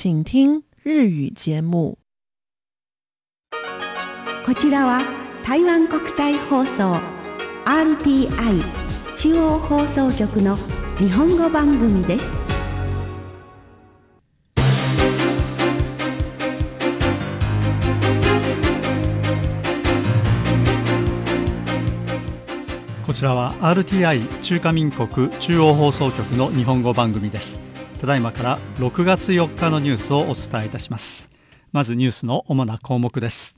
请听日语节目。こちらは台湾国際放送 RTI 中央放送局の日本語番組です。こちらは RTI 中華民国中央放送局の日本語番組ですただいまから6月4日のニュースをお伝えいたします。まずニュースの主な項目です。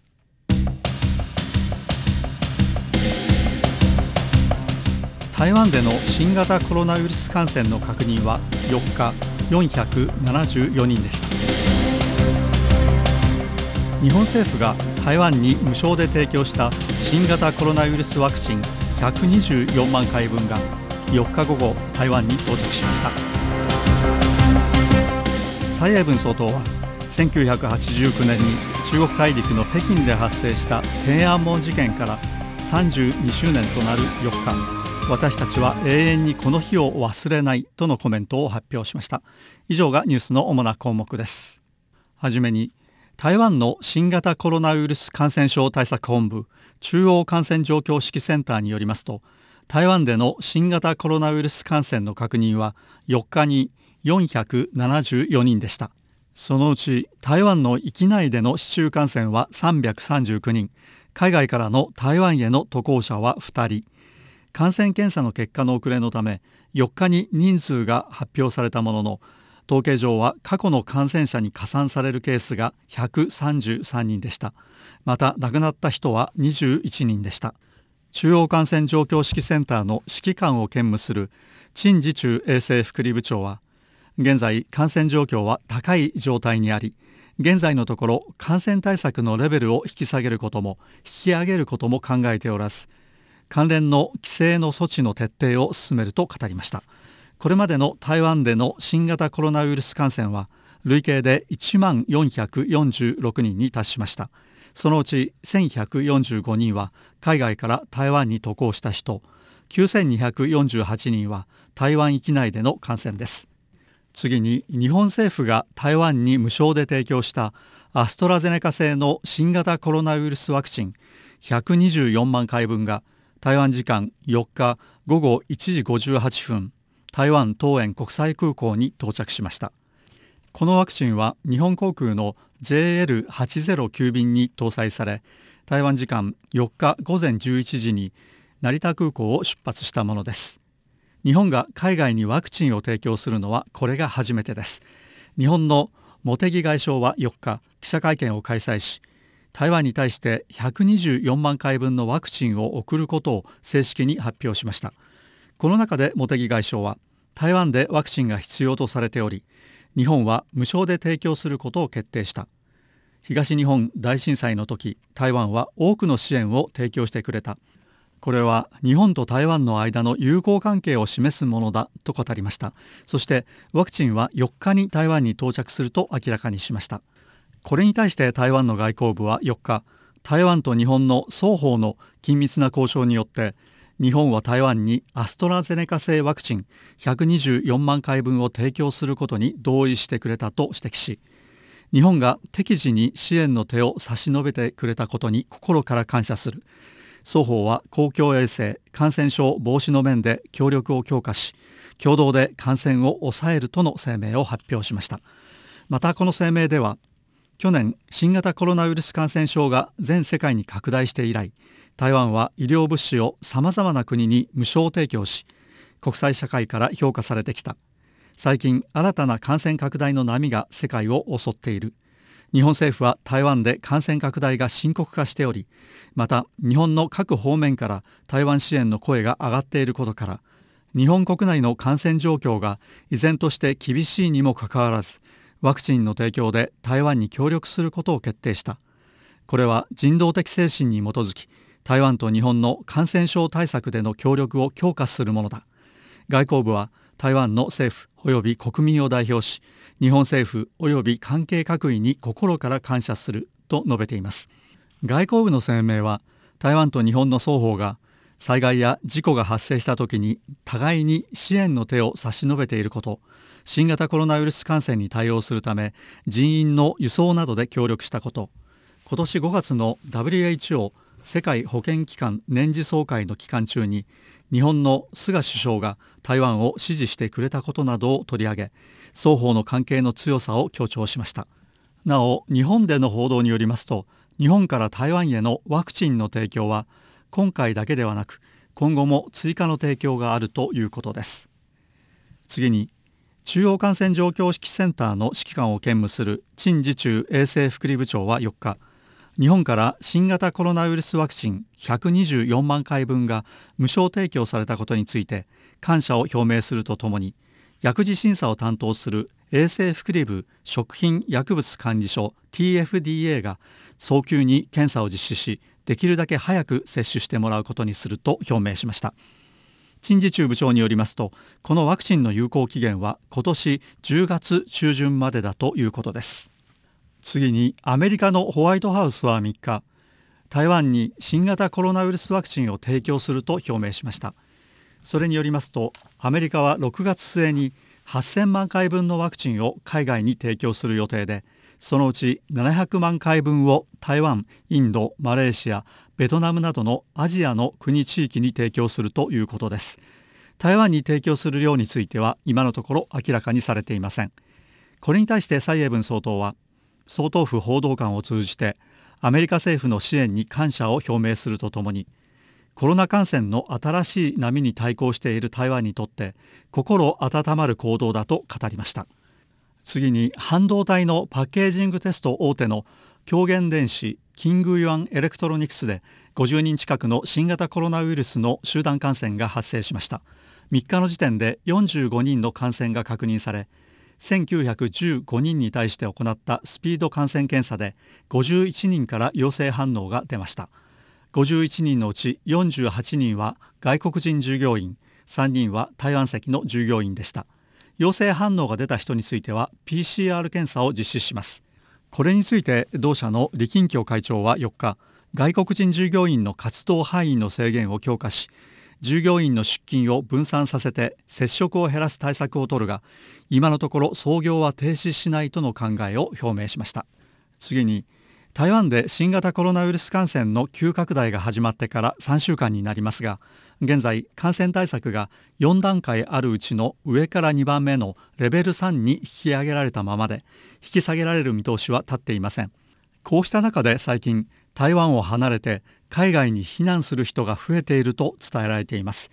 台湾での新型コロナウイルス感染の確認は4日474人でした。日本政府が台湾に無償で提供した新型コロナウイルスワクチン124万回分が4日午後台湾に到着しました。蔡英文総統は1989年に中国大陸の北京で発生した天安門事件から32周年となる4日私たちは永遠にこの日を忘れないとのコメントを発表しました。以上がニュースの主な項目です。はじめに台湾の新型コロナウイルス感染症対策本部中央感染状況指揮センターによりますと台湾での新型コロナウイルス感染の確認は4日に474人でした。そのうち台湾の域内での市中感染は339人。海外からの台湾への渡航者は2人。感染検査の結果の遅れのため4日に人数が発表されたものの統計上は過去の感染者に加算されるケースが133人でした。また亡くなった人は21人でした。中央感染状況指揮センターの指揮官を兼務する陳時中衛生福利部長は現在感染状況は高い状態にあり現在のところ感染対策のレベルを引き下げることも引き上げることも考えておらず関連の規制の措置の徹底を進めると語りました。これまでの台湾での新型コロナウイルス感染は累計で1万446人に達しました。そのうち1145人は海外から台湾に渡航した人9248人は台湾域内での感染です。次に日本政府が台湾に無償で提供したアストラゼネカ製の新型コロナウイルスワクチン124万回分が台湾時間4日午後1時58分台湾東園国際空港に到着しました。このワクチンは日本航空の JL809 便に搭載され台湾時間4日午前11時に成田空港を出発したものです。日本が海外にワクチンを提供するのはこれが初めてです。日本の茂木外相は4日記者会見を開催し台湾に対して124万回分のワクチンを送ることを正式に発表しました。この中で茂木外相は台湾でワクチンが必要とされており日本は無償で提供することを決定した。東日本大震災の時台湾は多くの支援を提供してくれた。これは日本と台湾の間の友好関係を示すものだと語りました。そしてワクチンは4日に台湾に到着すると明らかにしました。これに対して台湾の外交部は4日台湾と日本の双方の緊密な交渉によって日本は台湾にアストラゼネカ製ワクチン124万回分を提供することに同意してくれたと指摘し日本が適時に支援の手を差し伸べてくれたことに心から感謝する。双方は公共衛生感染症防止の面で協力を強化し共同で感染を抑えるとの声明を発表しました。またこの声明では去年新型コロナウイルス感染症が全世界に拡大して以来台湾は医療物資をさまざまな国に無償提供し国際社会から評価されてきた。最近新たな感染拡大の波が世界を襲っている。日本政府は台湾で感染拡大が深刻化しておりまた日本の各方面から台湾支援の声が上がっていることから日本国内の感染状況が依然として厳しいにもかかわらずワクチンの提供で台湾に協力することを決定した。これは人道的精神に基づき台湾と日本の感染症対策での協力を強化するものだ。外交部は台湾の政府及び国民を代表し日本政府及び関係各位に心から感謝すると述べています。外交部の声明は台湾と日本の双方が災害や事故が発生した時に互いに支援の手を差し伸べていること新型コロナウイルス感染に対応するため人員の輸送などで協力したこと今年5月の WHO 世界保健機関年次総会の期間中に日本の菅首相が台湾を支持してくれたことなどを取り上げ双方の関係の強さを強調しました。なお日本での報道によりますと日本から台湾へのワクチンの提供は今回だけではなく今後も追加の提供があるということです。次に中央感染状況指揮センターの指揮官を兼務する陳時中衛生福利部長は4日日本から新型コロナウイルスワクチン124万回分が無償提供されたことについて感謝を表明するとともに薬事審査を担当する衛生福利部食品薬物管理所 TFDA が早急に検査を実施しできるだけ早く接種してもらうことにすると表明しました。陳時中部長によりますとこのワクチンの有効期限は今年10月中旬までだということです。次にアメリカのホワイトハウスは3日台湾に新型コロナウイルスワクチンを提供すると表明しました。それによりますとアメリカは6月末に8000万回分のワクチンを海外に提供する予定でそのうち700万回分を台湾インドマレーシアベトナムなどのアジアの国地域に提供するということです。台湾に提供する量については今のところ明らかにされていません。これに対して蔡英文総統は総統府報道官を通じてアメリカ政府の支援に感謝を表明するとともにコロナ感染の新しい波に対抗している台湾にとって心温まる行動だと語りました。次に半導体のパッケージングテスト大手の京元電子キングユアンエレクトロニクスで50人近くの新型コロナウイルスの集団感染が発生しました。3日の時点で45人の感染が確認され1915人に対して行ったスピード感染検査で51人から陽性反応が出ました。51人のうち48人は外国人従業員3人は台湾籍の従業員でした。陽性反応が出た人については PCR 検査を実施します。これについて同社の李金京会長は4日外国人従業員の活動範囲の制限を強化し従業員の出勤を分散させて接触を減らす対策を取るが今のところ操業は停止しないとの考えを表明しました。次に台湾で新型コロナウイルス感染の急拡大が始まってから3週間になりますが現在感染対策が4段階あるうちの上から2番目のレベル3に引き上げられたままで引き下げられる見通しは立っていません。こうした中で最近台湾を離れて海外に避難する人が増えていると伝えられています。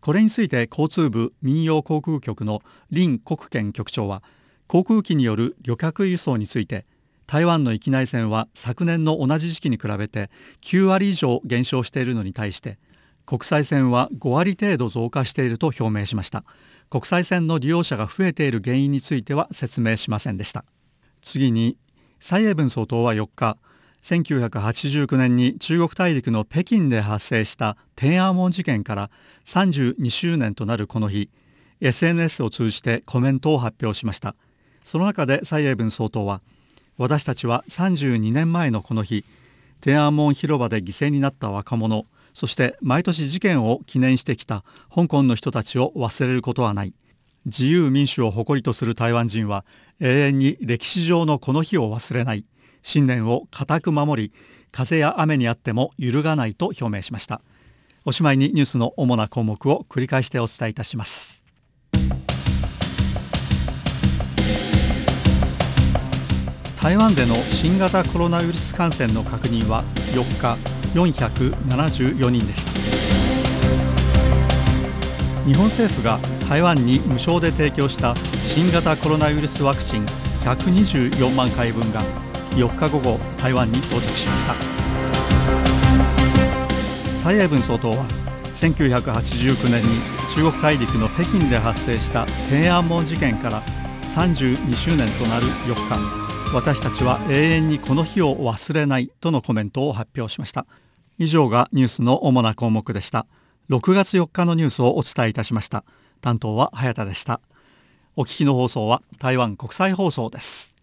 これについて交通部民謡航空局の林国権局長は航空機による旅客輸送について台湾の域内線は昨年の同じ時期に比べて9割以上減少しているのに対して国際線は5割程度増加していると表明しました。国際線の利用者が増えている原因については説明しませんでした。次に蔡英文総統は4日1989年に中国大陸の北京で発生した天安門事件から32周年となるこの日 SNS を通じてコメントを発表しました。その中で蔡英文総統は私たちは32年前のこの日天安門広場で犠牲になった若者そして毎年事件を記念してきた香港の人たちを忘れることはない。自由民主を誇りとする台湾人は永遠に歴史上のこの日を忘れない。信念を固く守り風や雨にあっても揺るがないと表明しました。おしまいにニュースの主な項目を繰り返してお伝えいたします。台湾での新型コロナウイルス感染の確認は4日474人でした。日本政府が台湾に無償で提供した新型コロナウイルスワクチン124万回分が4日午後台湾に到着しました。蔡英文総統は1989年に中国大陸の北京で発生した天安門事件から32周年となる4日私たちは永遠にこの日を忘れないとのコメントを発表しました。以上がニュースの主な項目でした。6月4日のニュースをお伝えいたしました。担当は早田でした。お聞きの放送は台湾国際放送です。